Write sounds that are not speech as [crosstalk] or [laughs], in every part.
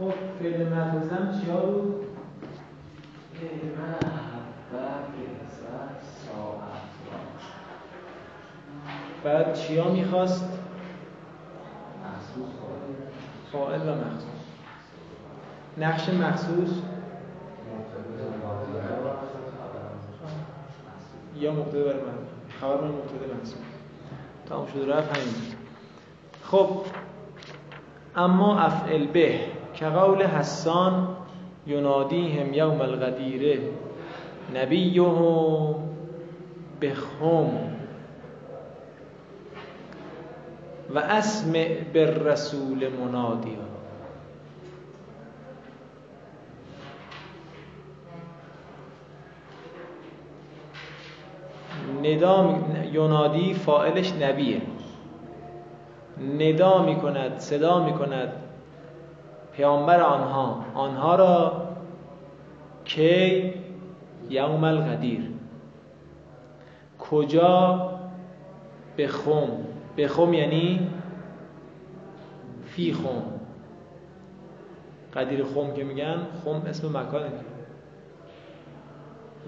خب فعل مفوزم چیا بود؟ بعد چیا می‌خواست؟ فاعل. و مخصوص. نقش مخصوص؟ یا مبتدا بر من؟ خبر من مبتدا منصوب تمام شده رفت همین. خب اما افعل به. که قول حسان ینادیهم یوم الغدیره نبیهم بخم و اسمع بالرسول منادیا. ندا ینادی فائلش نبیه. ندا می‌کند صدا می‌کند. پیامبر آنها آنها را کی یوم القدیر کجا؟ بخم بخم یعنی فی خم. قدیر خم که میگن خم اسم مکانه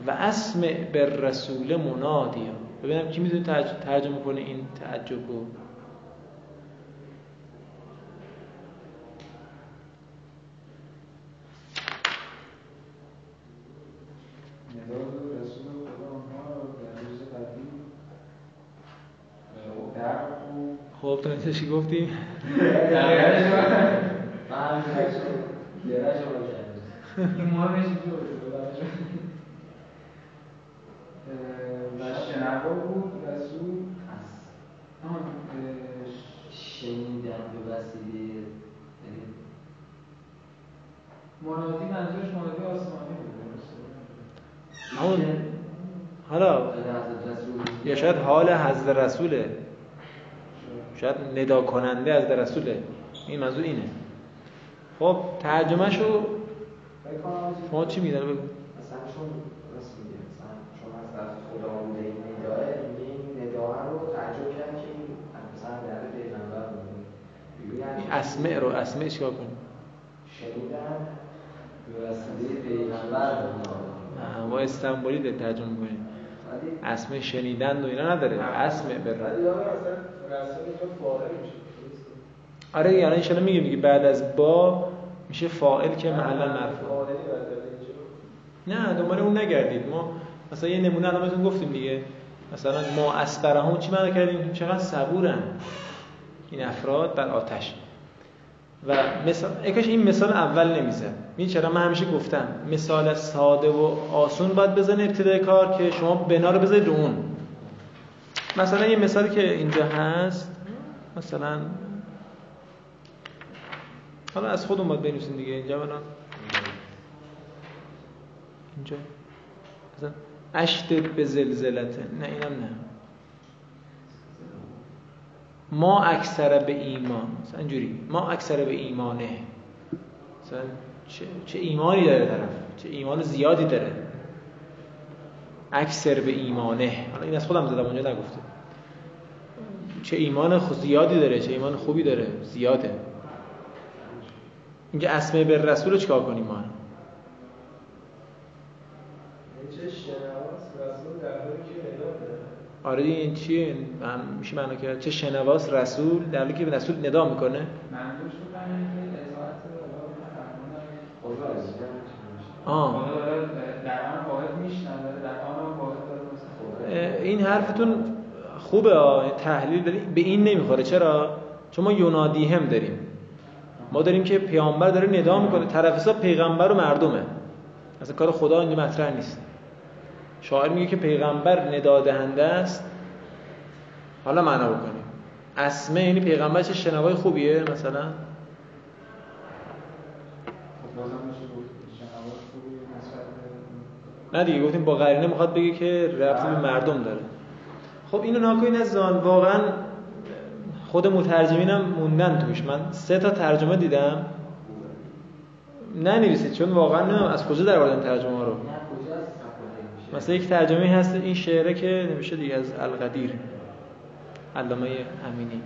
و اسم بر رسول منادیا ببینم کی می‌تونه ترجمه کنه این تعجب رو. تو چی گفتی؟ و شنوا بود رسول شنیدن به وسیله منادی منظورش منادی آسمانی بود حالا یا شاید حال حضرت رسوله. شاید ندا کننده از رسوله این منظور اینه. خب ترجمهشو شما چی میدن بگو. مثلا چون راست میگه مثلا چون از خدا بوده این نداه این نداه رو کرد که این مثلا در پیغمبر بوده این اسمع رو اسمع چیکار کنیم؟ شنیدن به وسیله پیغمبر ما استنبولی ده ترجمه کنیم اسم شنیدن و اینا نداره. اسم بر آره یعنی ان میگه میگه بعد از با میشه فاعل که محلا مرفوع نه دنبال اون نگردید. ما مثلا یه نمونه الان بهتون گفتیم دیگه. مثلا ما اسبرهم چی معنی کردیم؟ چقدر صبورن این افراد در آتش. و مثال اکاش این مثال اول نمیزه. این چرا من همیشه گفتم مثال ساده و آسون باید بزنه ابتدای کار که شما بنا رو بذارید اون. مثلا یه مثالی که اینجا هست مثلا حالا از خودمون باید بنویسین دیگه. اینجا برام. اینجا. مثلا اشتد به زلزلته نه اینم نه. ما اکثر به ایمان مثلا اینجوری ما اکثر به ایمانه. مثلا چه, چه ایمانی داره طرف؟ چه ایمان زیادی داره؟ اکثر به ایمانه. حالا این از خودم زدم اونجا نگفته. چه ایمان زیادی داره چه ایمان خوبی داره؟ زیاده. اینکه اسمه به رسول رو چیکار کنیم ما آره این چیه؟ من میشه معنا کرد چه شنواس رسول؟ در حالی که به رسول ندا می‌کنه. آه. این حرفتون خوبه تحلیل داری به این نمی‌خوره. چرا؟ چون ما یونادی هم داریم. ما داریم که پیامبر داره ندا می‌کنه. طرف حساب پیغمبر و مردمه. اصلا کار خدا اینجا مطرح نیست. شاعر میگه که پیغمبر ندا دهنده است. حالا معنا بکنیم. اسمه یعنی پیغمبر چه شنوای خوبیه مثلا نه دیگه گفتیم با قرینه می‌خواد بگه که رفتی به مردم داره. خب اینو ناکنین از زان واقعا خود مترجمینم موندن توش. من سه تا ترجمه دیدم. ننویسید چون واقعا نمیم از کجا در ترجمه ها رو. مثلا یک ترجمه هست این شعره که نوشته دیگه از القدیر علامه امینی.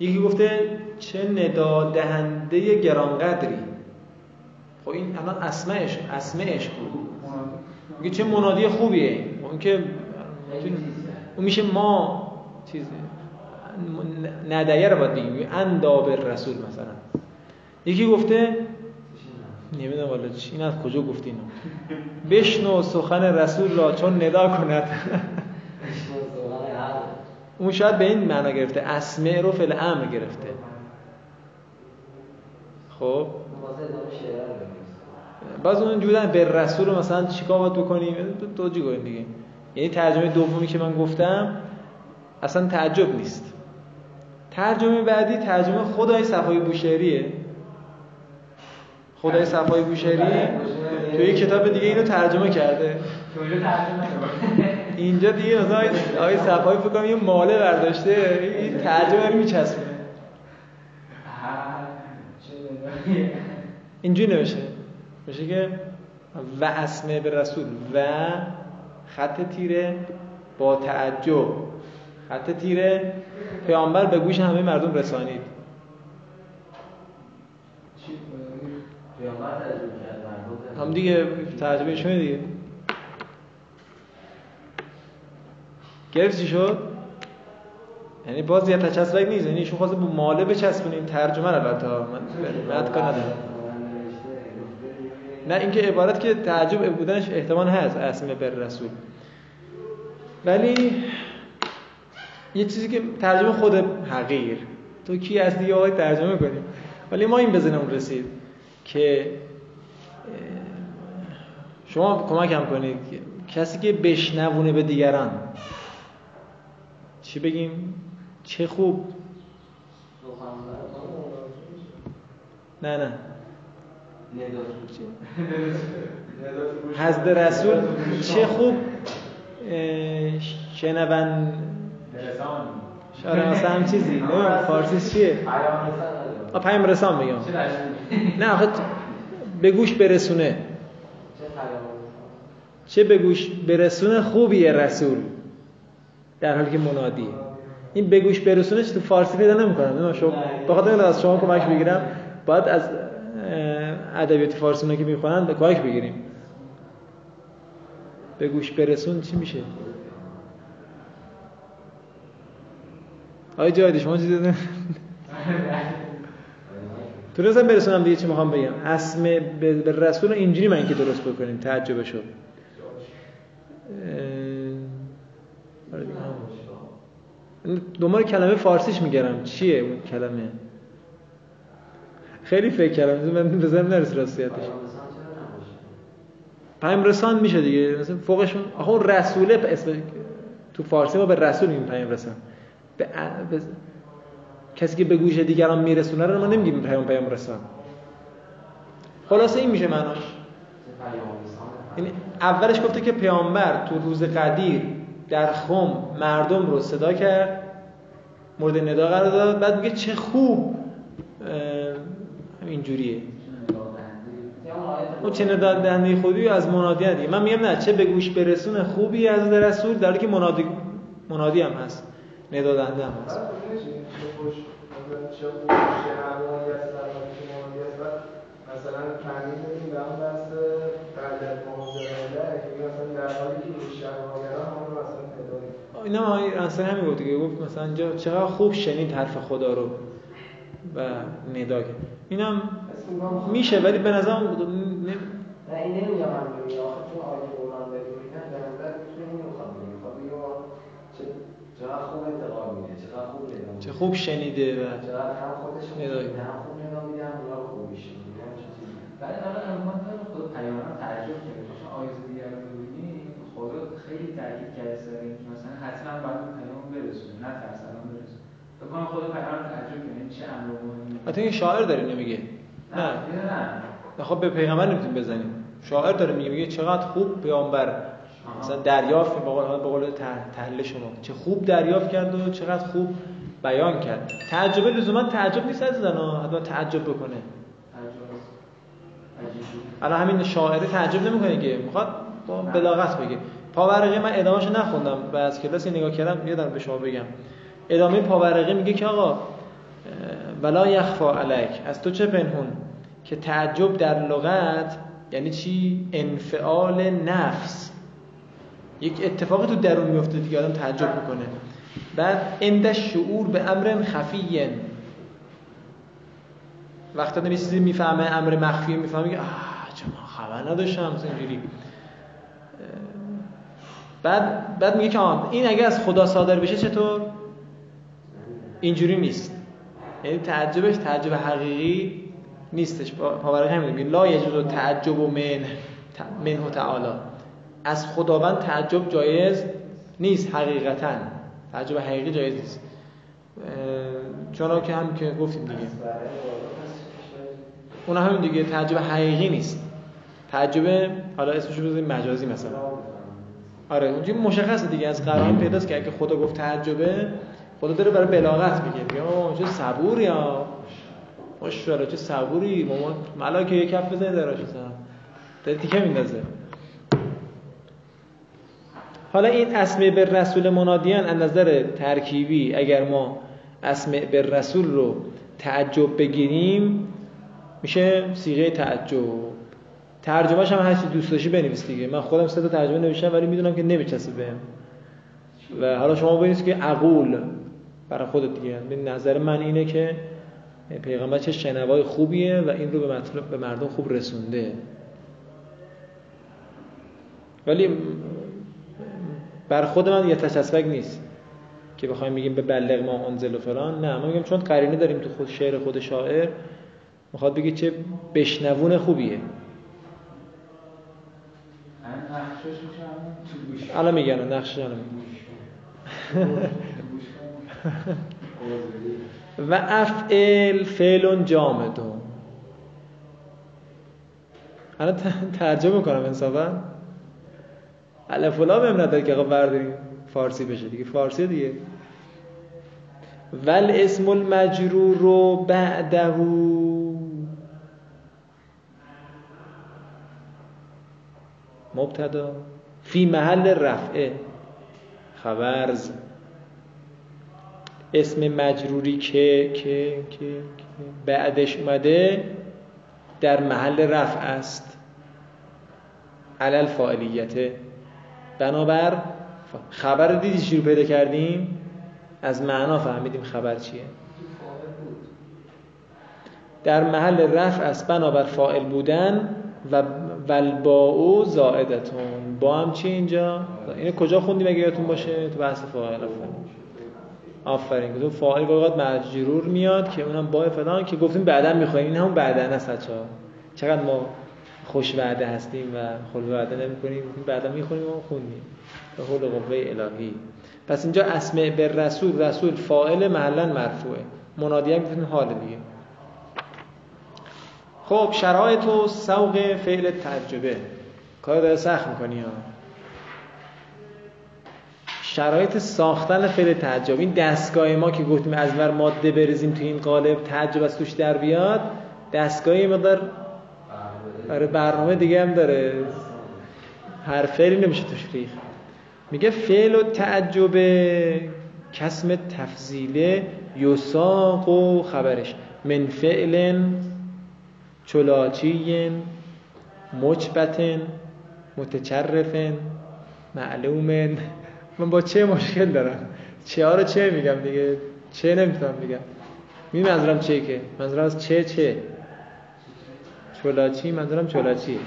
یکی گفته چه ندا دهنده گرانقدری. خب این الان اسمش اسمش بود. میگه چه منادی خوبیه. خب اون که اون میشه ما چیز ندیه رو باید بگیم. انداب رسول مثلا. یکی گفته نمی‌دونم والا این از کجا گفتی اینو؟ بشنو سخن رسول را چون ندا کند. اون شاید به این معنا گرفته اسمع رو فعل امر گرفته. خب؟ باز اون جودن به رسول مثلا چیکار باید بکنیم دو جی دیگه؟ یعنی ترجمه دومی که من گفتم اصلا تعجب نیست. ترجمه بعدی ترجمه خدای صفای بوشهریه. خدای صفای بوشهری توی کتاب دیگه اینو ترجمه کرده. اینجا دیگه مثلا آقای صفایی فکر یه ماله برداشته. این ترجمه رو میچسبونه اینجوری نمیشه میشه که و اسمه به رسول و خط تیره با تعجب. خط تیره. پیامبر به گوش همه مردم رسانید. هم دیگه ترجمه شما دیگه گرفت چی شد؟ یعنی باز یه تچسبک نیست یعنی شما خواسته با ماله بچسبونیم ترجمه رو البته. من کار ندارم نه اینکه عبارت که تعجب بودنش احتمال هست اسم بر رسول. ولی یه چیزی که ترجمه خود حقیر. تو کی از دیگه آقای ترجمه کنیم ولی ما این بزنم رسید که شما کمک هم کنید. کسی که بشنوونه به دیگران. چی بگیم؟ چه خوب. نه نه. حضرت رسول چه خوب. شنون شاید مثلا هم چیزی. نه فارسی چیه؟ پیام رسان بگم نه آخه به گوش برسونه. چه به گوش برسونه خوبیه رسول؟ در حالی که منادیه. این به گوش برسونه تو فارسی پیدا نمی‌کنم. شما بخاطر از شما کمک بگیرم باید از ادبیات فارسی که می‌خونن کمک بگیریم. به گوش برسون چی میشه؟ آقای جایدی شما چی دیدن تونستم [laughs] برسونم دیگه چی می‌خوام بگم. اسم به رسول اینجوری من که درست بکنیم تعجب شد دنبال کلمه فارسیش میگرم. چیه اون کلمه؟ خیلی فکر کردم. من بزنم نرس راستیتش. پیام رسان میشه دیگه. مثلا فوقشون آخه اون رسوله اسم تو فارسی ما به رسول میگیم پیام رسان به, به... کسی که به گوش دیگران میرسونه رو ما نمیگیم پیام پیام رسان خلاصه این میشه معناش. یعنی اولش گفته که پیامبر تو روز قدیر در خم مردم رو صدا کرد مورد ندا قرار داد بعد میگه چه خوب اینجوریه اون چه نداد دهنده خودی از منادی دیگه من میگم نه چه به گوش برسونه خوبی از رسول در که منادی منادی هم هست ندادنده هم هست مثلا تعلیم بدیم به اون بحث قدرت مهاجرانه که مثلا در حالی که شهرهایران هم مثلا اینا انصر همین بود دیگه. گفت مثلا اینجا چقدر خوب شنید حرف خدا رو و ندا اینم میشه ولی به نظرم نه. این نمیگم من آیه بگه چقدر خوب انتقال میده چقدر خوب ندا چه خوب شنیده و چقدر هم خودش ندا هم خوب ندا میده هم اونا خوب میشه بعد الان داره خود پیامبر تعجب آیات دیگر رو خیلی تاکید کرده سر اینکه مثلا حتما باید پیام برسونه نه ترسان برسونه بکنم خود پیامبر تعجب کنه چه امر مهمی حتی این شاعر داره نمیگه. نه نه. خب به پیغمبر نمی‌تونیم بزنیم. شاعر داره میگه میگه چقدر خوب پیامبر. مثلا دریافت به قول به قول تحلیل شما. چه خوب دریافت کرد و چقدر خوب بیان کرد. تعجب لزوما تعجب نیست از زنا حتما تعجب بکنه. الان همین شاعره تعجب نمی‌کنه که. می‌خواد با بلاغت بگه. پاورقی من ادامهشو نخوندم. و از کلاس نگاه کردم یه به شما بگم. ادامه پاورقی میگه که آقا ولا یخفا علیک. از تو چه پنهون؟ که تعجب در لغت یعنی چی؟ انفعال نفس. یک اتفاقی تو درون میفته دیگه آدم تعجب می‌کنه. بعد اند شعور به امر خفی وقتی آدم یه چیزی می‌فهمه امر مخفی می‌فهمه میگه آه چه خبر نداشتم. اینجوری. بعد بعد میگه که این اگه از خدا صادر بشه چطور؟ اینجوری نیست. یعنی تعجبش تعجب حقیقی نیستش. پاورق همین میگه لا یجوز تعجب و من منه تعالی. از خداوند تعجب جایز نیست حقیقتا. تعجب حقیقی جایز نیست. چون که هم که گفتیم دیگه. اون همین دیگه تعجب حقیقی نیست. تعجب حالا اسمشو بزنیم مجازی مثلا. آره اونجا مشخصه دیگه از قرائن پیداست که اگه خدا گفت تعجبه خدا داره برای بلاغت میگه میگه چه صبوری یا ماشاءالله چه صبوری. مامان ملاکه یک کف بزنید دراش مثلا داره تیکه میندازه. حالا این اسم به رسول منادیان از نظر ترکیبی اگر ما اسم به رسول رو تعجب بگیریم میشه سیغه تعجب. ترجمهش هم هستی دوست داشتی بنویس دیگه. من خودم سه تا ترجمه نوشتم ولی می‌دونم که نمیچسبه بهم. و حالا شما ببینید که عقول برای خودت دیگه. نظر من اینه که پیغمبر چه شنوای خوبیه و این رو به مطلب به مردم خوب رسونده. ولی بر خود من یه تچسبک نیست که بخوایم میگیم به بلغ ما انزل و فلان. نه ما میگیم چون قرینه داریم تو خود شعر خود شاعر می‌خواد بگی چه بشنوون خوبیه. الان میگن نقشش الان و افعل فعل جامدون. الان ترجمه کنم انصافا. الف لا بهم نداره که آقا برداریم فارسی بشه دیگه فارسی دیگه. ول اسم المجرور رو بعده مبتدا فی محل رفعه. خبرز. اسم مجروری که که که بعدش اومده در محل رفع است. علل فاعلیته بنابر خبر دیدی چی رو پیدا کردیم؟ از معنا فهمیدیم خبر چیه. در محل رفع است بنابر فائل بودن و ولباو زائدتون. با هم چی اینجا؟ اینو کجا خوندیم اگه یادتون باشه؟ تو بحث فاعل آفرین. تو فاعل اوقات مجرور میاد که اونم با فلان که گفتیم بعدا می‌خوایم. این همون بعدا است بچه‌ها. چقدر ما خوش وعده هستیم و خل وعده نمی‌کنیم بعدا می‌خونیم و خوندیم. به حول قوه الهی. پس اینجا اسم به رسول. رسول فاعل محلا مرفوعه. منادی هم حال دیگه. خب شرایط و سوق فعل تجربه کار داره سخت می‌کنی ها. شرایط ساختن فعل تعجب. این دستگاه ما که گفتیم از ور ماده بریزیم تو این قالب تعجب از توش در بیاد دستگاهی مقدار برای برنامه. دیگه هم داره. هر فعلی نمیشه توش ریخ میگه فعل و تعجب کسم تفضیله یساق و خبرش. من فعل چلاچی مجبت متچرف معلوم من با چه مشکل دارم؟ چه ها رو چه میگم دیگه؟ چه نمی‌تونم بگم. می منظورم چه که؟ منظورم از چه چه؟ چلاچی منظورم چلاچی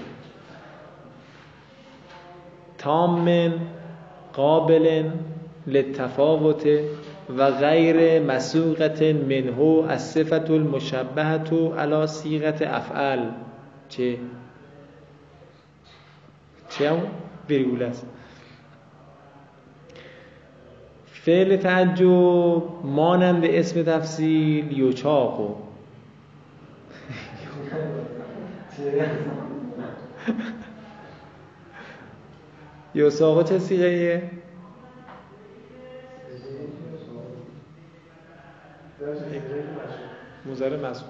تامن قابل لتفاوت و غیر مسوقت منهو از صفت المشبهت علا سیغت افعل چه؟ چه هم ویرگول است. فعل تعجب مانند اسم تفصیل یوچاقو [laughs] یوساقو چه سیغه مزاره مسئول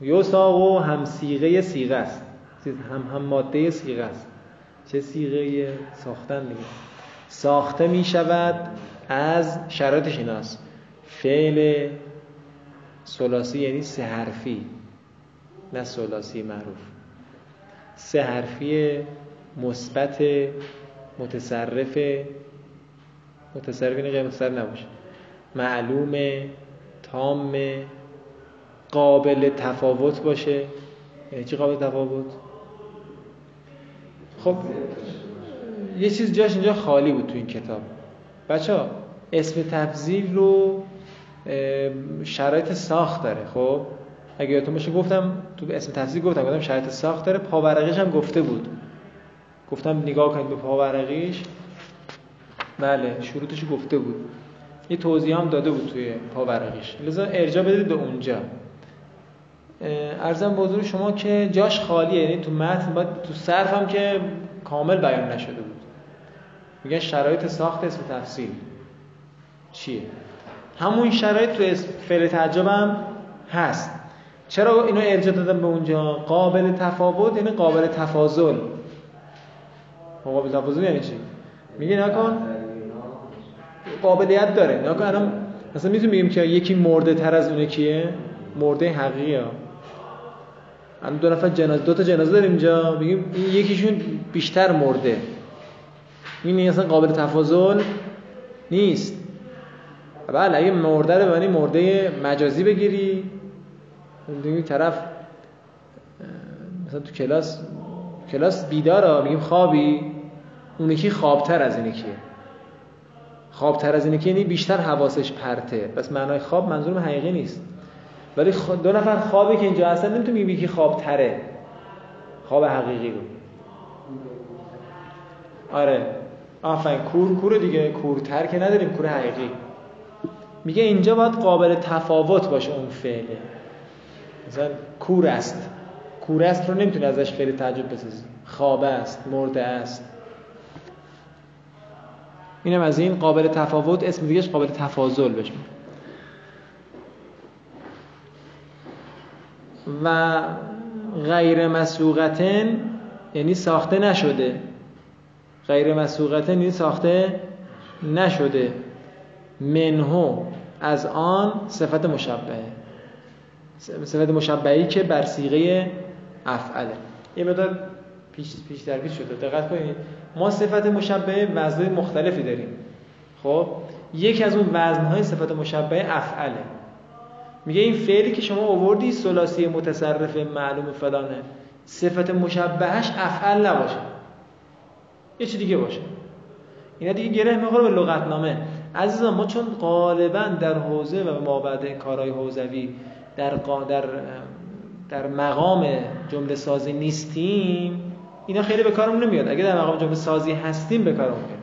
یوساقو هم سیغه سیغه است. هم هم ماده سیغه است. چه سیغه ساختن دیگه. ساخته می شود از شرایطش ایناست فعل سلاسی یعنی سه حرفی. نه سلاسی معروف. سه حرفی مثبت متصرف. متصرف اینه غیر متصرف نباشه. معلومه تام قابل تفاوت باشه. یعنی چی قابل تفاوت؟ خب یه چیز جاش اینجا خالی بود تو این کتاب. بچه ها اسم تفضیل رو شرایط ساخت داره. خب اگه یادتون باشه گفتم تو اسم تفضیل گفتم گفتم شرایط ساخت داره. پاورقیش هم گفته بود. گفتم نگاه کنید به پاورقیش بله شروطش گفته بود. یه توضیح هم داده بود توی پاورقیش لذا ارجاع بدید به اونجا. ارزم بزرگ شما که جاش خالیه یعنی تو متن باید تو صرف هم که کامل بیان نشده بود. میگن شرایط ساخت اسم تفصیل. چیه؟ همون شرایط تو فعل تعجب هم هست. چرا اینو ارجاع دادم به اونجا؟ قابل تفاوت یعنی قابل تفاضل. قابل تفاضل یعنی چی؟ میگه نکن قابلیت داره. نکن الان مثلا می‌تونیم بگیم که یکی مرده تر از اونه کیه؟ مرده حقیقیه. الان دو نفر جنازه دو تا جنازه داریم اینجا. بگیم این یکیشون بیشتر مرده. این اصلا قابل تفاضل نیست. بله اگه مرده رو ببینی مرده مجازی بگیری. دیگه طرف مثلا تو کلاس کلاس بیداره. میگیم خوابی. اون یکی خوابتر از این کیه خوابتر از این که یعنی بیشتر حواسش پرته. بس معنای خواب منظورم حقیقی نیست. ولی دو نفر خوابی که اینجا هستن نمی‌تونی بگی که خواب تره خواب حقیقی رو آره. آفرین. کور کور دیگه. کورتر که نداریم. کور حقیقی. میگه اینجا باید قابل تفاوت باشه اون فعله مثلا کور است. کور است رو نمی‌تونی ازش فعل تعجب بسازی. خوابه است مرده است. اینم از این قابل تفاوت اسم دیگهش قابل تفاضل بشه. و غیر مسوقتن یعنی ساخته نشده. غیر مسوقتن یعنی ساخته نشده. منهو از آن صفت مشبهه. صفت مشبهی که بر سیغه افعله. یه مدار پیش پیش در پیش شده دقت کنید. ما صفت مشبهه وزنهای مختلفی داریم. خب یکی از اون وزنهای صفت مشبهه افعله. میگه این فعلی که شما آوردی سلاسی متصرف معلوم فلانه صفت مشبهش افعل نباشه. یه چی دیگه باشه. اینا دیگه گره می‌خوره به لغتنامه. عزیزان ما چون غالبا در حوزه و ما بعد کارهای حوزوی در, در در مقام جمله سازی نیستیم اینا خیلی به کارمون نمیاد. اگه در مقام جمله سازی هستیم به کارمون میاد.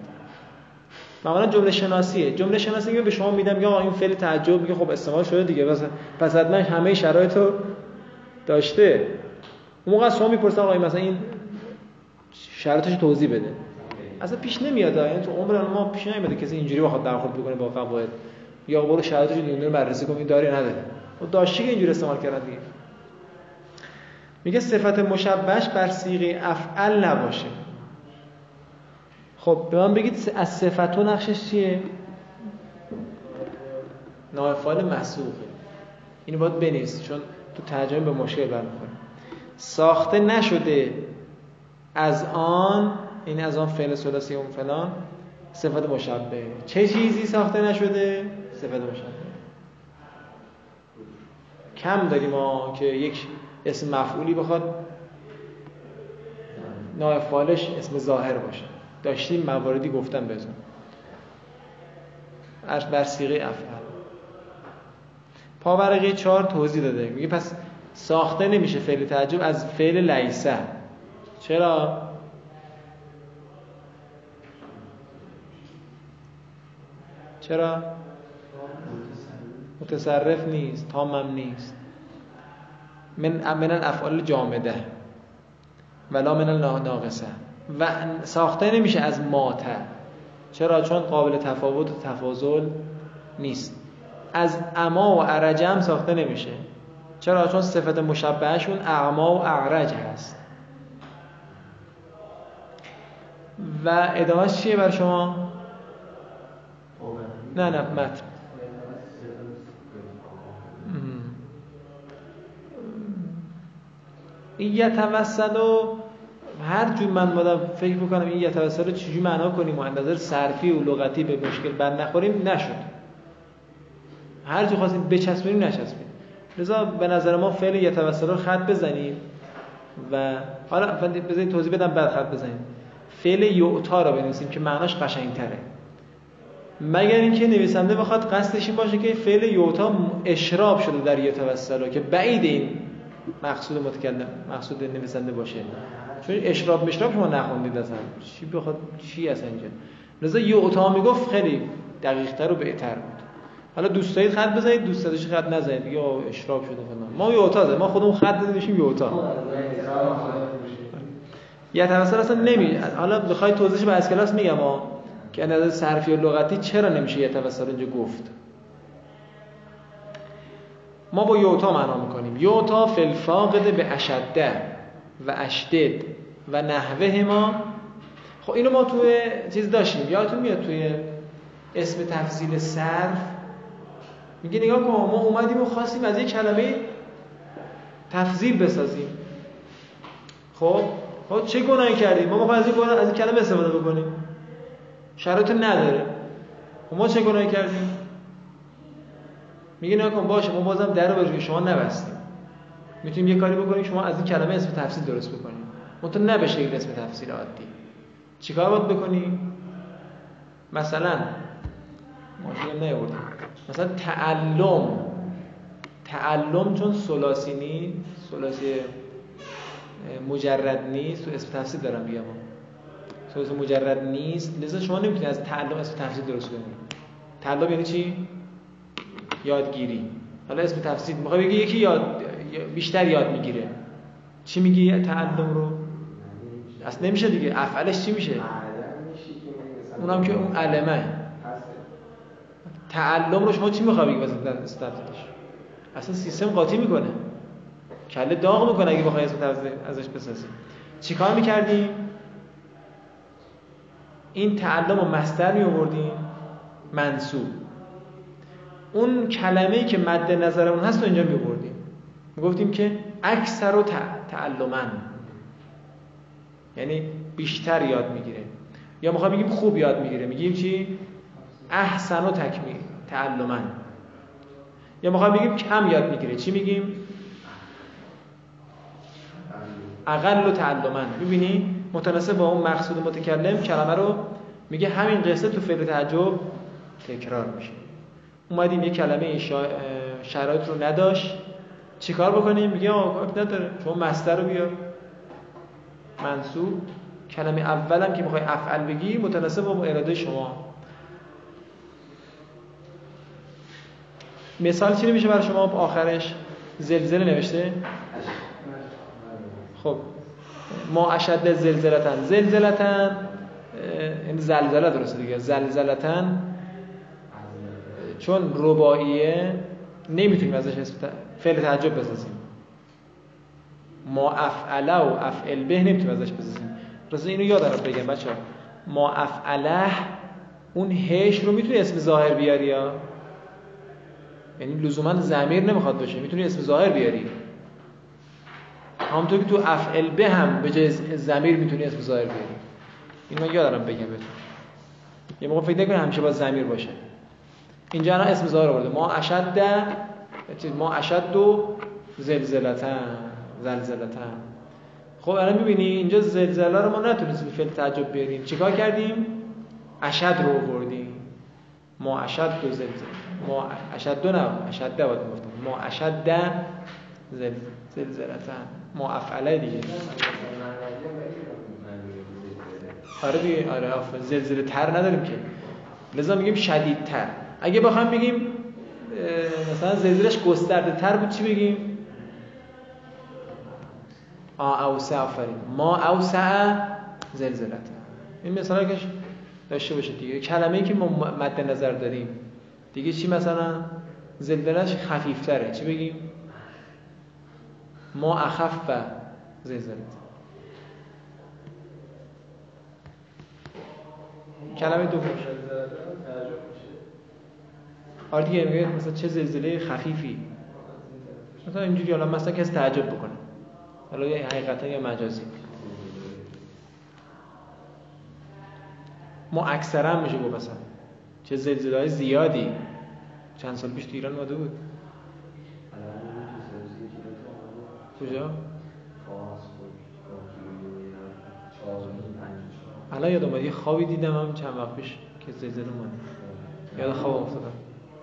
معمولا جمله شناسیه. جمله شناسی که به شما میدم یا این فعل تعجب میگه خب استعمال شده دیگه. پس پس حتما همه شرایط رو داشته. اون موقع شما می‌پرسن آقا مثلا این شرایطش توضیح بده. اصلا پیش نمیاد. یعنی تو عمر ما پیش نمیاد کسی اینجوری بخواد برخورد بکنه با قواعد یا برو شرایطش رو بررسی کنی داری نداره و خب داشتی که اینجوری استعمال کردن دیگه. میگه صفت مشبهش بر سیغه افعل نباشه. خب به من بگید از صفت و نقشش چیه؟ نایفال مسوقه اینو باید بنویسید چون تو ترجمه به مشکل برمیخوره. ساخته نشده از آن این از آن فعل ثلاثی اون فلان صفت مشبه. چه چیزی ساخته نشده؟ صفت مشبه. کم داریم ما که یک اسم مفعولی بخواد. نایفالش اسم ظاهر باشه. داشتیم مواردی گفتم بهتون. بر سیغه افعال. پاورقی چهار توضیح داده. میگه پس ساخته نمیشه فعل تعجب از فعل لیسه چرا؟ چرا؟ متصرف نیست. تامم نیست. من من الافعال جامده. ولا من الناقصه. و ساخته نمیشه از ماته. چرا؟ چون قابل تفاوت و تفاضل نیست. از اما و عرجم ساخته نمیشه. چرا؟ چون صفت مشبهشون اعما و اعرج هست. و ادامهش چیه بر شما؟ نه نه متن. این یتوسل و هر جور من بودم فکر بکنم این یتوسل رو چجوری معنا کنیم و نظر صرفی و لغتی به مشکل بند نخوریم نشد. هر جور خواستیم بچسبونیم نچسبیم لذا به نظر ما فعل یتوسل رو خط بزنیم و حالا بذارید توضیح بدم بعد خط بزنیم. فعل یعطا رو بنویسیم که معناش قشنگتره. مگر اینکه نویسنده بخواد قصدش باشه که فعل یعطا اشراب شده در یتوسل که بعید این مقصود متکلم مقصود نویسنده باشه. چون اشراب مشراب شما نخوندید اصلا. چی بخواد چی اصلا اینجا؟ لذا یعطا می‌گفت خیلی دقیق‌تر و بهتر بود. حالا دوست دارید خط بزنید دوست داشتید خط نزنید. یا اشراب شده فلان. ما یعطا ما خودمون خط نمیشیم یعطا یا توسل اصلا نمی حالا بخوای توضیحش به از کلاس میگم ها که نظر صرفی و لغتی چرا نمیشه یه توسل اینجا گفت؟ ما با یوتا معنا می‌کنیم. یوتا فلفاقد به اشده و اشدد و نحوه ما. خب اینو ما توی چیز داشتیم. یادتون میاد توی اسم تفضیل صرف؟ میگه نگاه کن ما اومدیم و خواستیم از یه کلمه تفضیل بسازیم. خب؟ خب چه گناهی کردیم؟ ما این از این کلمه استفاده بکنیم. شرایط نداره. خب ما چه گناهی کردیم؟ میگه نکن باشه ما بازم در رو که شما نبستیم. می‌تونیم یه کاری بکنیم شما از این کلمه اسم تفسیر درست بکنیم. منتها نه به شکل اسم تفسیر عادی. چیکار باید بکنیم مثلا ماشین نیاوردیم. مثلا تعلم. تعلم چون سلاسی نیست سلاسی مجرد نیست تو اسم تفسیر دارم بیام سلاسی مجرد نیست لذا شما نمی‌تونید از تعلم اسم تفسیر درست کنید تعلم یعنی چی؟ یادگیری. حالا اسم تفسیر می‌خوای بگی یکی یاد بیشتر یاد می‌گیره. چی میگی؟ تعلم رو؟ اصلا نمیشه دیگه. افعالش چی میشه؟ اونم که اون علمه. تعلم رو شما چی می‌خوای بگی واسه استفادهش اصلا سیستم قاطی می‌کنه. کله داغ می‌کنه اگه بخوای اسم تفسیر ازش بسازی. چیکار می‌کردیم این تعلم رو مستر می آوردیم منصوب. اون کلمه ای که مد نظرمون هست رو اینجا می آوردیم گفتیم که اکثر و تعلمن. یعنی بیشتر یاد می‌گیره یا می‌خوام بگیم خوب یاد می‌گیره میگیم چی? احسن و تکمیل تعلمن. یا می‌خوام بگیم کم یاد می‌گیره چی میگیم؟ اقل و تعلمن. می‌بینی؟ متناسب با اون مقصود متکلم کلمه رو میگه همین قصه تو فعل تعجب تکرار میشه. اومدیم یه کلمه شرایط رو نداشت. چیکار بکنیم؟ میگه آقا نداره. شما مستر رو بیار. منصوب کلمه اولم که می‌خوای افعل بگی متناسب با اراده شما. مثال چی نمیشه برای شما؟ آخرش زلزله نوشته. خب. ما اشد زلزلتن. زلزلتن این زلزله درسته دیگه. زلزلتن چون رباعیه نمی‌تونیم ازش فعل تعجب بسازیم. ما افعله و افعل به نمی‌تونیم ازش بسازیم. راستی اینو یادم بگم بچه ما افعله اون هش رو می‌تونی اسم ظاهر بیاری یا؟ یعنی لزوما ضمیر نمی‌خواد باشه. می‌تونی اسم ظاهر بیاری. همونطور که تو افعل به هم به جای ضمیر می‌تونی اسم ظاهر بیاری. این من یادم بگم بهتون. یه موقع فکر نکنید همیشه با ضمیر باشه. اینجا الان اسم ظاهر آورده. ما اشد ما اشد دو زلزلتن زلزلتن. خب الان می‌بینی اینجا زلزله رو ما نتونستیم فعل تعجب بیاریم. چیکار کردیم؟ اشد رو آوردیم. ما اشد دو زلزله. ما اشد دو نه اشد ده باید گفتم ما اشد ده زلزلتن. ما افعله دیگه. آره دیگه. آره زلزله تر نداریم که. لذا میگیم شدیدتر. اگه بخوام بگیم مثلا زلزلهش گسترده تر بود چی بگیم؟ اوسع آفرین. ما اوسع زلزلت. این مثلا که داشته باشه دیگه. کلمه ای که ما مد نظر داریم. دیگه چی مثلا؟ زلزلهش خفیفتره. چی بگیم؟ ما اخف زلزلت. کلمه دوم. آره دیگه میگه مثلا چه زلزله خفیفی. مثلا اینجوری حالا مثلا کسی تعجب بکنه. حالا یا حقیقتا یا مجازی. ما اکثرا میشه گفت مثلا چه زلزله زیادی. چند سال پیش تو ایران اومده بود. کجا؟ الان یاد اومد یه خوابی دیدم هم چند وقت پیش که زلزله اومد یاد خواب افتادم.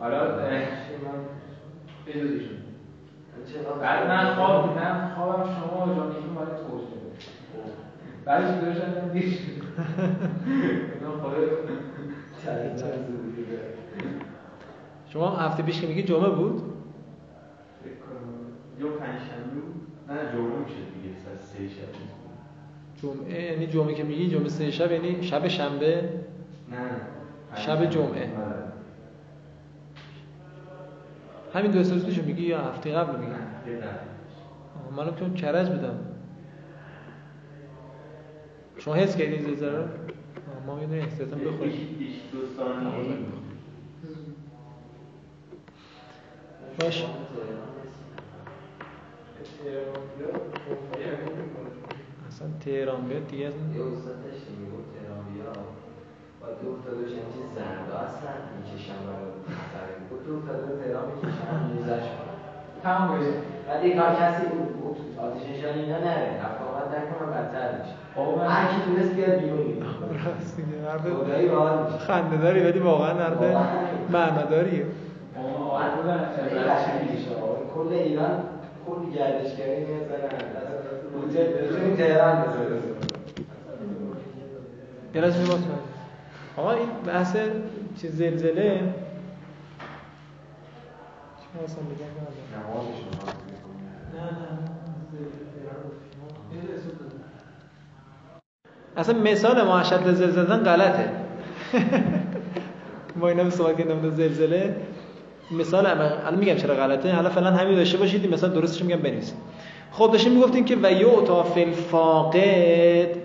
حالا بعد من خواب بودم خوابم شما جان یکی مال توجه بعدش دوش شدم دیر شما هفته پیش که میگی جمعه بود؟ فکر یا پنجشنبه بود. نه جمعه میشه. جمعه یعنی جمعه که میگی جمعه سه شب یعنی شب شنبه؟ نه شب جمعه. همین دو سه روز پیشو میگی یا هفته قبل میگی؟ نه یه منم چون کرج بودم. شما حس کردین زلزله رو ما می‌دونیم احتیاطا بخوریم. یکی یکی دو ثانیه باش. اصلا تهران بیاد دیگه اصلا یه استاد داشتیم می‌گفت تهران بیا با دو افتاده باشن چه زردا هستن می‌کشن برای سر گفت دو افتاده تهران می‌کشن میزش تمام بشه بعد یه کار کسی بود آتش نشانی اینا نره. رفت آمد نکنم بدتر میشه. هر کی تونست بیاد بیرون راست میگه. میشه. خنده داری ولی واقعا حرف معناداریه. میشه کل ایران کل گردشگری می‌زنن بتونیم تهران باز کن. آقا این بحث چه زلزله چی اصلا بگم نه نه اصلا مثال ما اشد زلزله غلطه ما اینا به صحبت کردیم زلزله مثال الان میگم چرا غلطه حالا فعلا همین داشته باشید این مثال درستش میگم بنویسید خب داشتیم می‌گفتیم که و یعطا فی الفاقد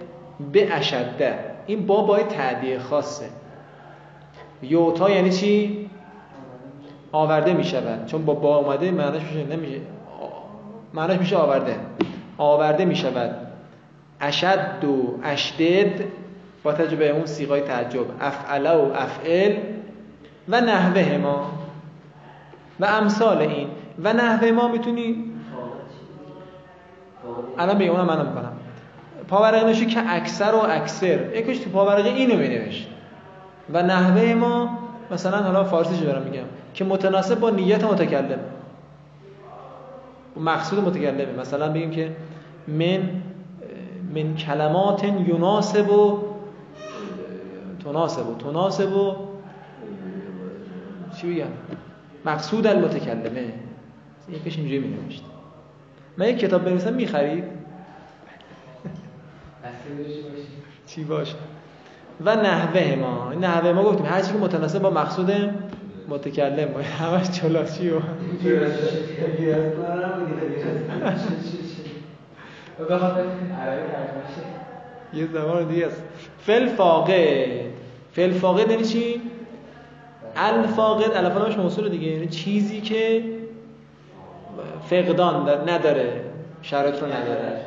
به اشده این با تعدیه خاصه. یعطا یعنی چی؟ آورده می‌شود. چون با با اومده معناش میشه نمیشه. معناش میشه آورده. آورده می‌شود. اشد و اشدد با تجربه اون سیغای تعجب. افعل و افعل و نحوه ما. و امثال این. و نحوه ما می‌تونی الان بگم اونم منم می‌کنم. پاورقی نوشی که اکثر و اکثر. یکیش تو پاورقی اینو می نوشت و نحوه ما مثلا حالا فارسیش دارم میگم؟ که متناسب با نیت متکلم. مقصود متکلمه. مثلا بگیم که من من کلمات یناسب و تناسب و تناسب و چی بگم مقصود المتکلمه. یکیش اینجوری می نوشت من یک کتاب بنویسم می‌خرید؟ چی باشه؟ و نحوه ما. نحوه ما گفتیم هر چی که متناسب با مقصود متکلم باشه. همش چلاچی و؟ یه زمان دیگه است. فل فاقد فل فاقد یعنی چی؟ الفاقد الفاظش موصول دیگه. یعنی چیزی که فقدان نداره شرایط رو نداره.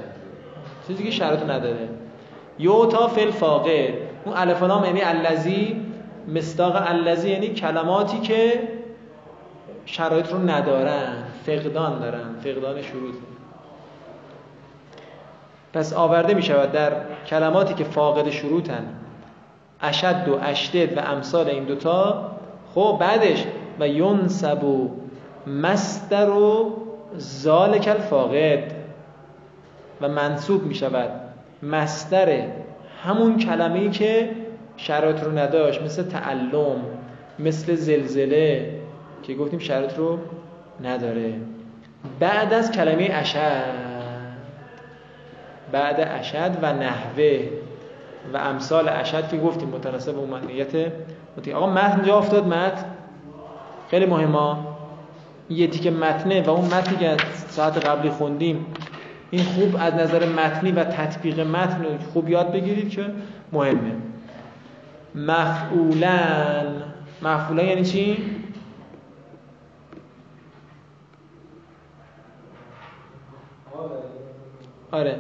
چیزی که شرایط رو نداره. یوتا فل فاقد اون الف لام یعنی الذی مصداق الذی یعنی کلماتی که شرایط رو ندارن فقدان دارن فقدان شروط. پس آورده می شود در کلماتی که فاقد شروطن. اشد و اشدد و امثال این دوتا. خب بعدش و ینسب و مستر و ذالک الفاقد و منصوب می شود. مستر همون کلمه‌ای که شرایط رو نداشت مثل تعلم مثل زلزله که گفتیم شرایط رو نداره. بعد از کلمه اشد بعد اشد و نحوه و امثال اشد که گفتیم متناسب با معنیت آقا متن جا افتاد متن خیلی مهمه. یه تیکه متنه و اون متنی که ساعت قبلی خوندیم این خوب از نظر متنی و تطبیق متن خوب یاد بگیرید که مهمه. مفعولن. مفعولن یعنی چی؟ آره.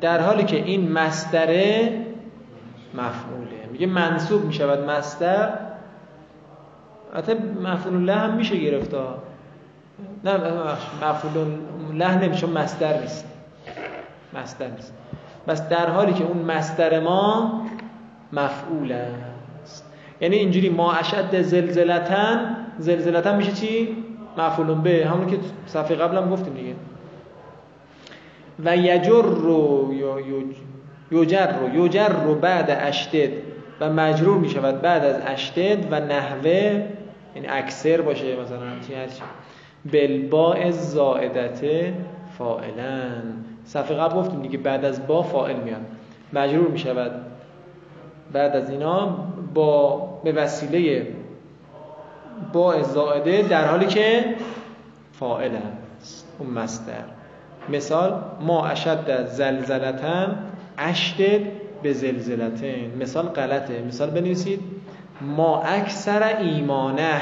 در حالی که این مصدره مفعوله. میگه منصوب می‌شود مصدر. حتی مفعول هم میشه گرفت نه مفعول له نمیشه مصدر نیست. مصدر نیست. بس در حالی که اون مصدر ما مفعول است. یعنی اینجوری ما اشد زلزلتن زلزلتن میشه چی؟ مفعول به. همون که صفحه قبلم گفتیم دیگه. و یجر رو یوجر رو یوجر رو بعد اشتد و مجرور می شود بعد از اشتد و نحوه یعنی اکثر باشه مثلا چی هست بلباء زائدت فائلن صفحه قبل گفتیم دیگه بعد از با فائل میاد. مجرور می شود بعد از اینا با به وسیله با زائده در حالی که فائل است. اون مصدر. مثال ما اشد زلزلتن اشتد به زلزلتن. مثال غلطه. مثال بنویسید. ما اکثر ایمانه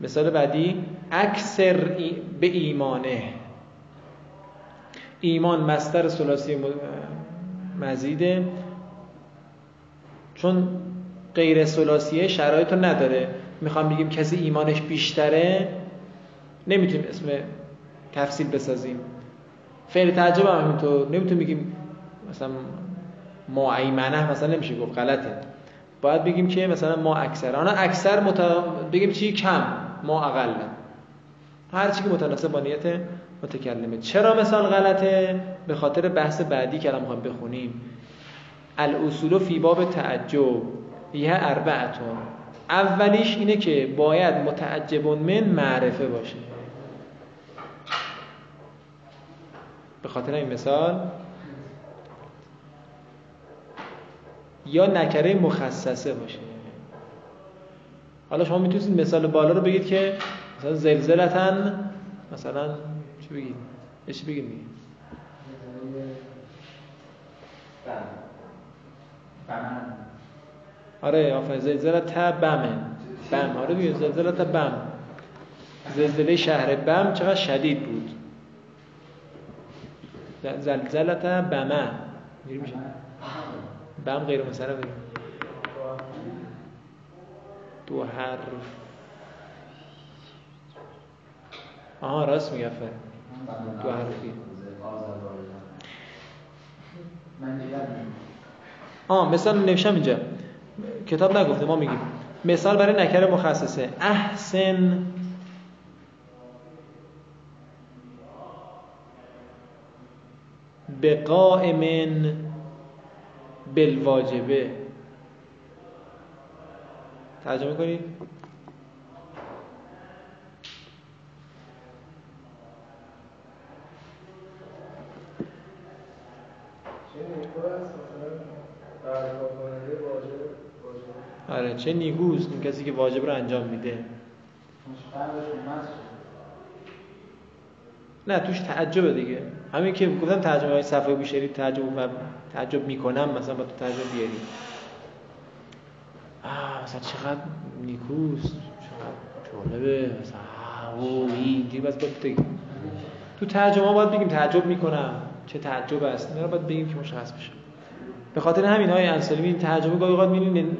مثال بعدی اکثر به ایمانه. ایمان مستر سلاسی مزیده. چون غیر سلاسیه شرایط رو نداره. می‌خوام بگیم کسی ایمانش بیشتره نمی‌تونیم اسم تفصیل بسازیم. فعل تعجب هم همینطور. نمی‌تونیم بگیم مثلا ما ایمنه مثلا نمیشه گفت غلطه. باید بگیم که مثلا ما اکثر آنها اکثر مت... بگیم چی؟ کم. ما اقل. هر چی که متناسب با نیت متکلمه. چرا مثال غلطه؟ به خاطر بحث بعدی که الان می‌خوایم بخونیم. الاصول فی باب تعجب. یه اربعتون. اولیش اینه که باید متعجب من معرفه باشه. به خاطر این مثال. یا نکره مخصصه باشه. حالا شما می‌تونید مثال بالا رو بگید که مثلا زلزلتن مثلا چی بگید؟ چی بگید میگید؟ آره آفرین زلزله تا بمه بم. آره دیگه زلزله تا بم. زلزله شهر بم چقدر شدید بود؟ زلزله تا بمه. میشه بم غیر مصرف دو حرف آها راست میگه دو حرفی آه مثال نوشتم اینجا. کتاب نگفته ما میگیم. مثال برای نکر مخصصه. احسن به قائم بالواجبه. ترجمه کنید آره چه نیگوست این کسی که واجب رو انجام میده. نه توش تعجبه دیگه. همین که گفتم ترجمه های صفحه بوشهری تعجب تعجب می‌کنم مثلا با تو ترجمه بیاری. مثلا چقدر نیکوست چقدر جالبه مثلا او اینجوری بس باید تو ترجمه باید بگیم تعجب می‌کنم. چه تعجب است؟ اینا رو باید بگیم که مشخص بشه. به خاطر همین های انسانی این ترجمه گاهی اوقات می‌بینید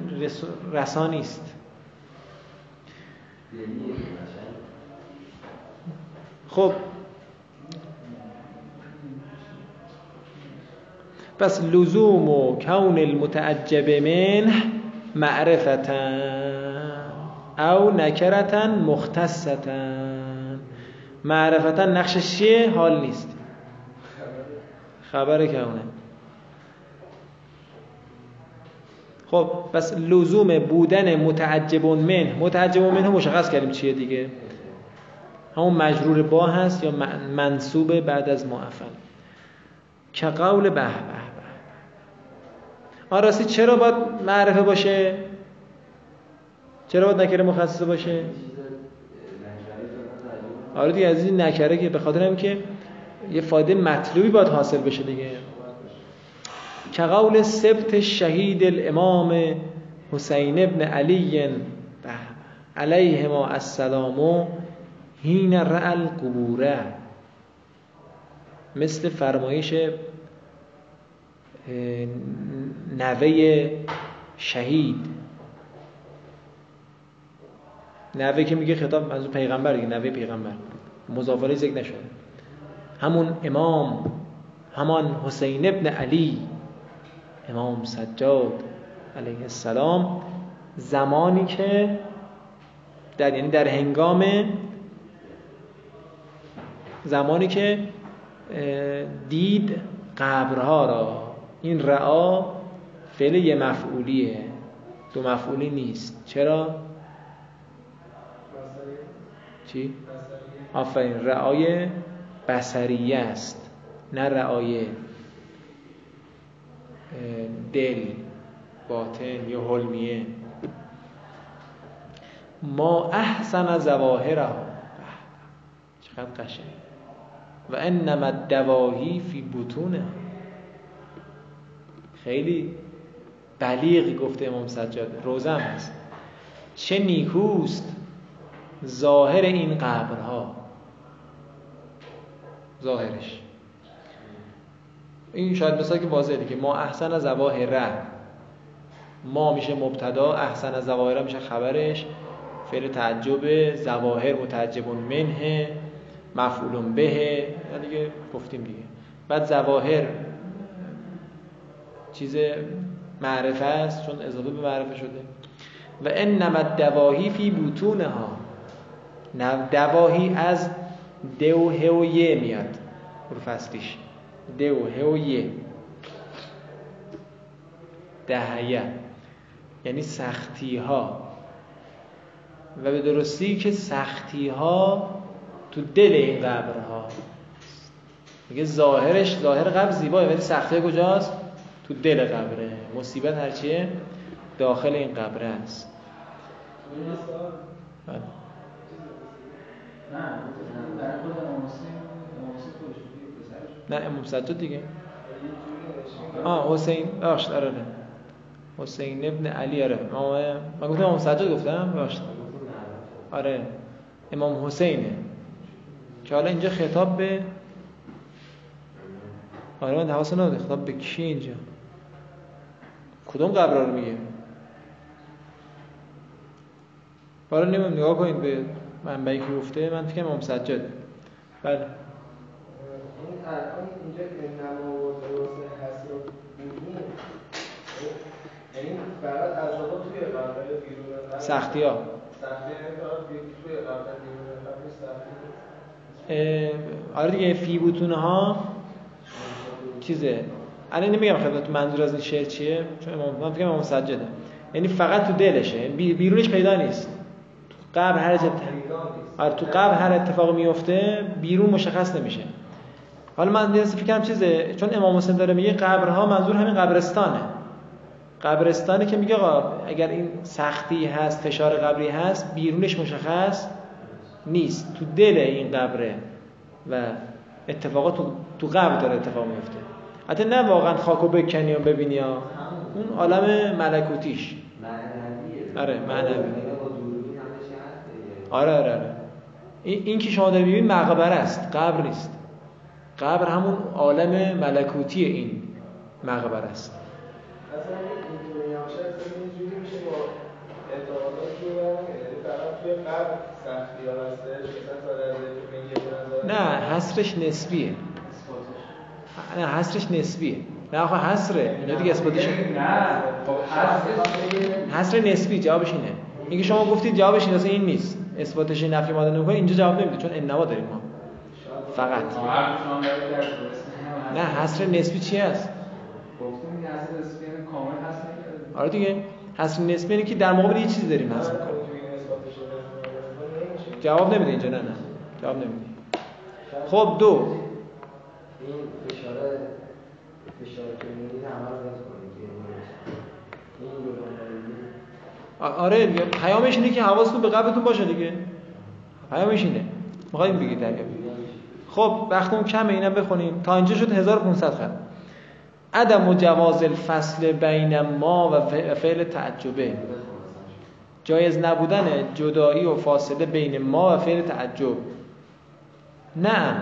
رسانی است خب. پس لزوم و کون المتعجب منه معرفتن او نکرتن مختصتن معرفتن نقشش چیه؟ حال نیست. خبر کونه خب بس لزوم بودن متعجب من متعجب هم مشخص کردیم چیه دیگه. همون مجرور با هست یا منصوب بعد از معفل که قول به به. آن راستی چرا باید معرفه باشه؟ چرا باید نکره مخصصه باشه؟ آره دیگه از این نکره که به خاطر هم که یه فایده مطلوبی باید حاصل بشه دیگه. که قول سبت شهید الامام حسین ابن علی علیه ما السلام هین رعل قبوره مثل فرمایش نوه شهید. نوه که میگه خطاب منظور پیغمبر دیگه نوه پیغمبر. مضافره ذکر نشده همون امام همان حسین ابن علی امام سجاد علیه السلام زمانی که در یعنی در هنگام زمانی که دید قبرها را این رعا فعل یه مفعولیه. دو مفعولی نیست. چرا؟ چی؟ آفرین. رعای بسریه است نه رعای دل باطن یا حلمیه. ما احسن زواهره چقدر قشنگ. و انما دواهی فی بطونه. خیلی بلیغ گفته امام سجاد. روزم هست. چه نیکوست ظاهر این قبرها. ظاهرش. این شاید مثلا که واضحه دیگه. ما احسن از ره. ما میشه مبتدا احسن از ظواهر میشه خبرش. فعل تعجب ظواهر متعجب منه. مفعول به دیگه گفتیم دیگه. بعد ظواهر چیز معرفه است چون اضافه به معرفه شده. و انما دواهی فی بوتونها دواهی از دو و یه میاد. حروف اصلیش دو و یه دهیه. یعنی سختی ها و به درستی که سختی ها تو دل این قبرها. میگه ظاهرش ظاهر قبر زیباه ولی سختی کجاست؟ تو دل قبره. مصیبت هرچیه داخل این قبره است. بله. نه امام سجاد دیگه. آه حسین. بخشت آره حسین ابن علی آره. من گفتم امام سجاد گفتم بخشت آره. امام حسینه. که حالا اینجا خطاب به آره من حواس نداره خطاب به کی اینجا؟ کدوم قبر رو میگه؟ حالا نمیم نگاه کنید به منبعی که گفته. من فکر امام سجاد. بله. این الان اینجا نما و درست هست رو یعنی فقط عذابا توی قبر. بیرون سختی ها سختی توی قبر بیرون آره دیگه فی بوتونه ها چیزه؟ الان نمیگم خدمت منظور از این شعر چیه چون امام من فکر امام سجاده یعنی فقط تو دلشه. بیرونش پیدا نیست. قبر هر جا آره تو قبر هر اتفاق میفته بیرون مشخص نمیشه. حالا من دیگه فکر کنم چیزه چون امام حسین داره میگه قبرها منظور همین قبرستانه. قبرستانه که میگه اگر این سختی هست فشار قبری هست بیرونش مشخص نیست. تو دل این قبره و اتفاقات تو, تو قبر داره اتفاق میفته. حتی نه واقعا خاکو بکنی و ببینی ها. اون عالم ملکوتیش. آره معنوی. آره آره آره. این که شما دارید مقبره است قبر نیست. قبر همون عالم ملکوتی این مقبره است. نه حسرش نسبیه. نه حسرش نسبیه. نه آخه حسره اینجا دیگه اثباتش نه حسر نسبی جوابش اینه. اینکه شما گفتید جوابش این این نیست. اثباتش نفی ماده نمی‌کنه اینجا جواب نمیده چون انما داریم ما. فقط. نه حسر نسبی چی هست؟ آره دیگه. حذف نسبی یعنی که در مقابل یه چیزی داریم حذف می‌کنیم. جواب نمیده اینجا نه نه. جواب نمیده. خب دو. این فشاره فشار که می‌دید همه رو آره دیگه. پیامش اینه که حواستون به قبلتون باشه دیگه. پیامش اینه. می‌خوایم بگید دریا خب وقتمون کمه اینم بخونیم. تا اینجا شد 1500 خط. عدم و جواز الفصل بین ما و فعل تعجبه. جایز نبودن جدایی و فاصله بین ما و فعل تعجب. نه.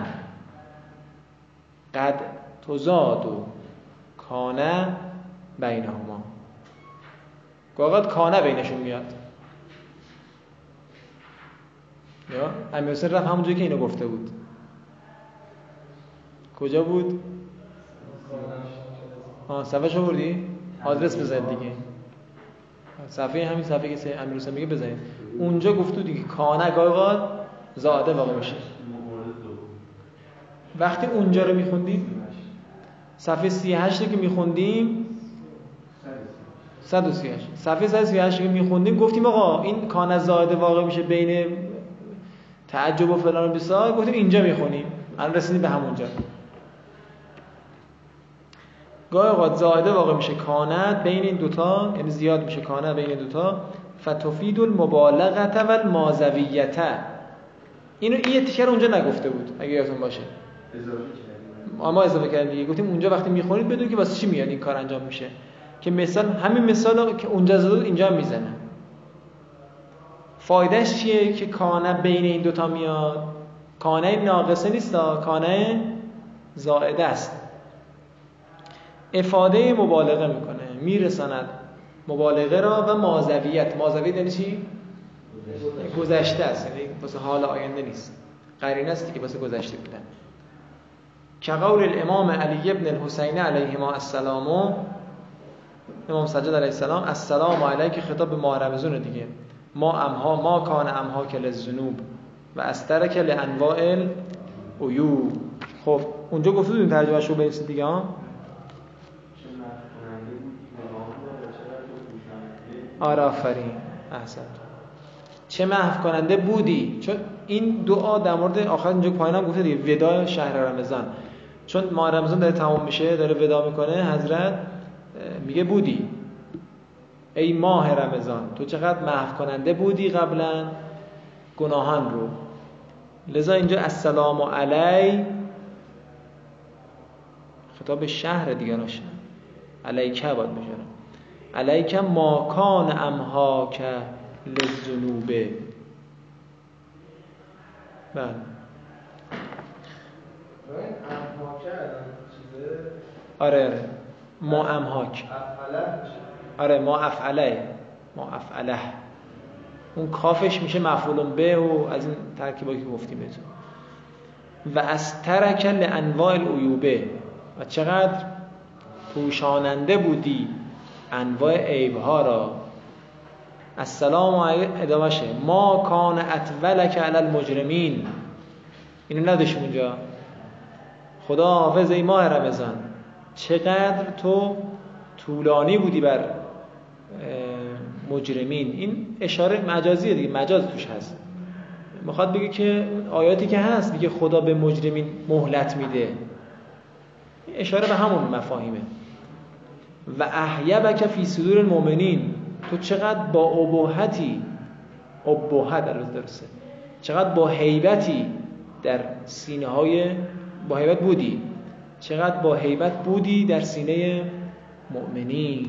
قد تزاد و کانه بینهما. گاهات کانه بینشون میاد. یا؟ امیر حسین رفت همونجایی که اینو گفته بود. کجا بود؟ آه صفحه بردی؟ آدرس بزنید دیگه. صفحه همین صفحه که امیر میگه بزنید اونجا گفتو دیگه کانه گاهات زاده واقع میشه وقتی اونجا رو میخوندیم؟ صفحه 38 رو که میخوندیم؟ 138 صفحه 138 که میخوندیم گفتیم آقا این کان زاده واقع میشه بین تعجب و فلان و بسار گفتیم اینجا می‌خونیم. الان رسیدیم به همونجا. گاهی اوقات زائده واقع میشه کانت بین این دوتا یعنی زیاد میشه کانت بین این دوتا. فتفید المبالغه و المازویته اینو این تیکر اونجا نگفته بود اگه یادتون باشه. اضافه کردیم ما اضافه کردیم دیگه. گفتیم اونجا وقتی می‌خونید بدونید که واسه چی میاد این کار انجام میشه. که مثال همین مثال که اونجا زده اینجا می‌زنه فایدهش چیه که کانه بین این دوتا میاد؟ کانه ناقصه نیست کانه زائده است. افاده مبالغه می‌کنه. میرساند مبالغه را و مازویت. مازویت یعنی چی؟ گذشته است. یعنی واسه حال آینده نیست. قرینه است که واسه گذشته بودن. که قول الامام علی ابن الحسین علیهما السلام. امام سجاد علیه السلام السلام علیک خطاب به رمضان دیگه. ما امها ما کان امها کل الذنوب و استرک لانواع العیوب. خب اونجا گفته بودیم ترجمهش رو بنویسید دیگه ها؟ آره آفرین احسن چه محو کننده بودی؟ چون این دعا در مورد آخر اینجا پایین هم گفته دیگه وداع شهر رمضان. چون ماه رمضان داره تمام میشه داره ودا می‌کنه حضرت میگه بودی. ای ماه رمضان تو چقدر محو کننده بودی قبلا؟ گناهان رو. لذا اینجا السلام علی خطاب شهر دیگه راشه علیکه باید بشه علیک ما کان امها که للذنوبه بله این امهاکه الان چیزه آره آره. ما امهاک آره ما افعله. ما افعله. اون کافش میشه مفعول به و از این ترکیبایی که گفتیم بهتون. و از ترک لانواع العیوبه. و چقدر پوشاننده بودی انواع عیبها را. السلام علیکم ادامشه ما کان اطولک علی المجرمین. اینو نداشتیم اونجا. خدا حافظ ای ماه رمضان. چقدر تو طولانی بودی بر مجرمین. این اشاره مجازیه دیگه مجاز توش هست. می‌خواد بگه که آیاتی که هست میگه خدا به مجرمین مهلت میده. اشاره به همون مفاهیمه. و احیبک فی صدور المؤمنین. تو چقدر با ابهتی ابهت البته درسته. چقدر با هیبتی در سینه های با هیبت بودی. چقدر با هیبت بودی در سینه مؤمنین؟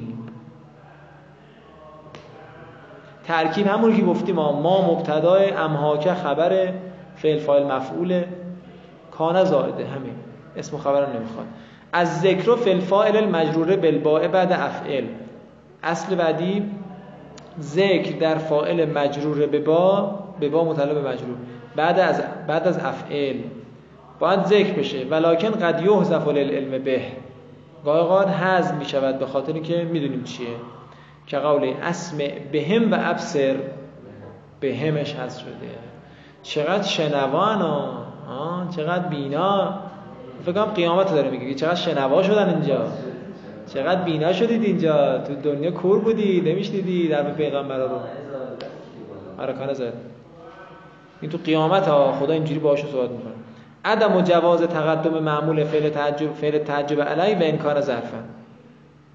ترکیب همون که گفتیم ما مبتدای امهاکه خبر فعل فاعل مفعول کان زائده همین. اسم خبر نمی‌خواد. از ذکر و فعل فاعل المجروره بالباء بعد افعل. اصل بعدی ذکر در فاعل مجرور به با به با متعلق مجرور. بعد از بعد از افعل. باید ذکر بشه. ولکن قد یحذف للعلم به. گاهی حذف می شود به خاطر که می‌دونیم چیه. که قول اسمع بهم و ابصر بهمش حذف شده. چقدر شنوان ها چقدر بینا. فکر کنم قیامت داره میگه. چقدر شنوا شدن اینجا. چقدر بینا شدید اینجا. تو دنیا کور بودی نمیشنیدی در پیغمبر رو. آره زد. این تو قیامت ها خدا اینجوری باهاشون صحبت می‌کنه. عدم و جواز تقدم معمول فعل تعجب فعل تعجب علی و انکار ظرفا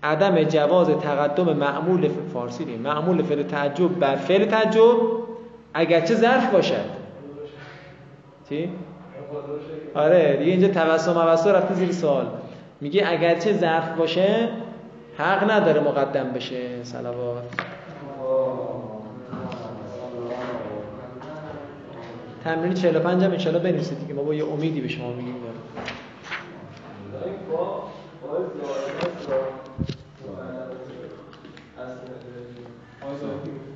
عدم جواز تقدم معمول فارسی دیم معمول فعل تعجب بر فعل تعجب اگرچه ظرف باشد. چی؟ آره دیگه اینجا توسم و رفته زیر سوال. میگه اگرچه ظرف باشه حق نداره مقدم بشه صلوات. تمرین 45 هم انشالله بنویسید دیگه. ما با یه امیدی به شما میگیم. داریم